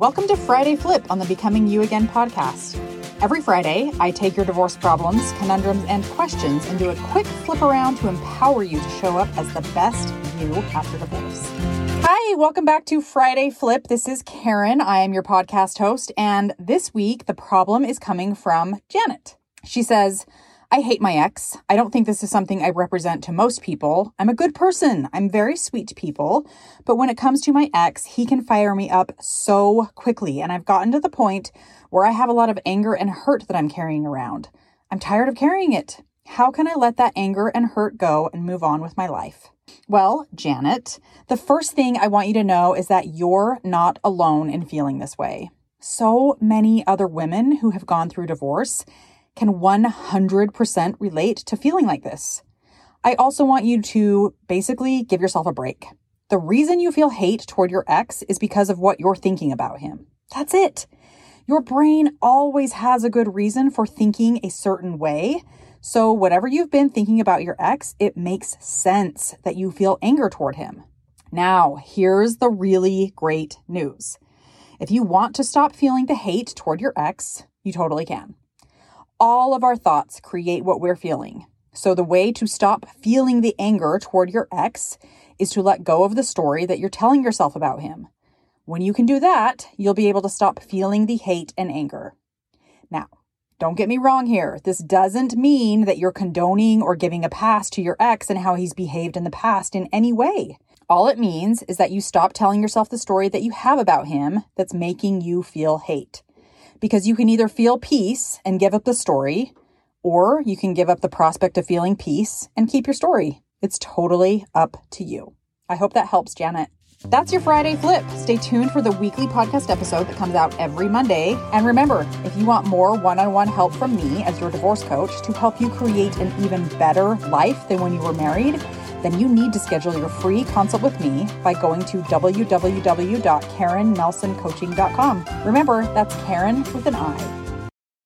Welcome to Friday Flip on the Becoming You Again podcast. Every Friday, I take your divorce problems, conundrums, and questions and do a quick flip around to empower you to show up as the best you after divorce. Hi, welcome back to Friday Flip. This is Karin. I am your podcast host, and this week the problem is coming from Janet. She says, I hate my ex. I don't think this is something I represent to most people. I'm a good person. I'm very sweet to people. But when it comes to my ex, he can fire me up so quickly. And I've gotten to the point where I have a lot of anger and hurt that I'm carrying around. I'm tired of carrying it. How can I let that anger and hurt go and move on with my life? Well, Janet, the first thing I want you to know is that you're not alone in feeling this way. So many other women who have gone through divorce can 100% relate to feeling like this. I also want you to basically give yourself a break. The reason you feel hate toward your ex is because of what you're thinking about him. That's it. Your brain always has a good reason for thinking a certain way. So, whatever you've been thinking about your ex, it makes sense that you feel anger toward him. Now, here's the really great news. If you want to stop feeling the hate toward your ex, you totally can all of our thoughts create what we're feeling. So, the way to stop feeling the anger toward your ex is to let go of the story that you're telling yourself about him. When you can do that, you'll be able to stop feeling the hate and anger. Now, don't get me wrong here. This doesn't mean that you're condoning or giving a pass to your ex and how he's behaved in the past in any way. All it means is that you stop telling yourself the story that you have about him that's making you feel hate because you can either feel peace and give up the story, or you can give up the prospect of feeling peace and keep your story. It's totally up to you. I hope that helps, Janet. That's your Friday flip. Stay tuned for the weekly podcast episode that comes out every Monday. And remember, if you want more one on one help from me as your divorce coach to help you create an even better life than when you were married, then you need to schedule your free consult with me by going to www.karinnelsoncoaching.com. Remember, that's Karin with an I.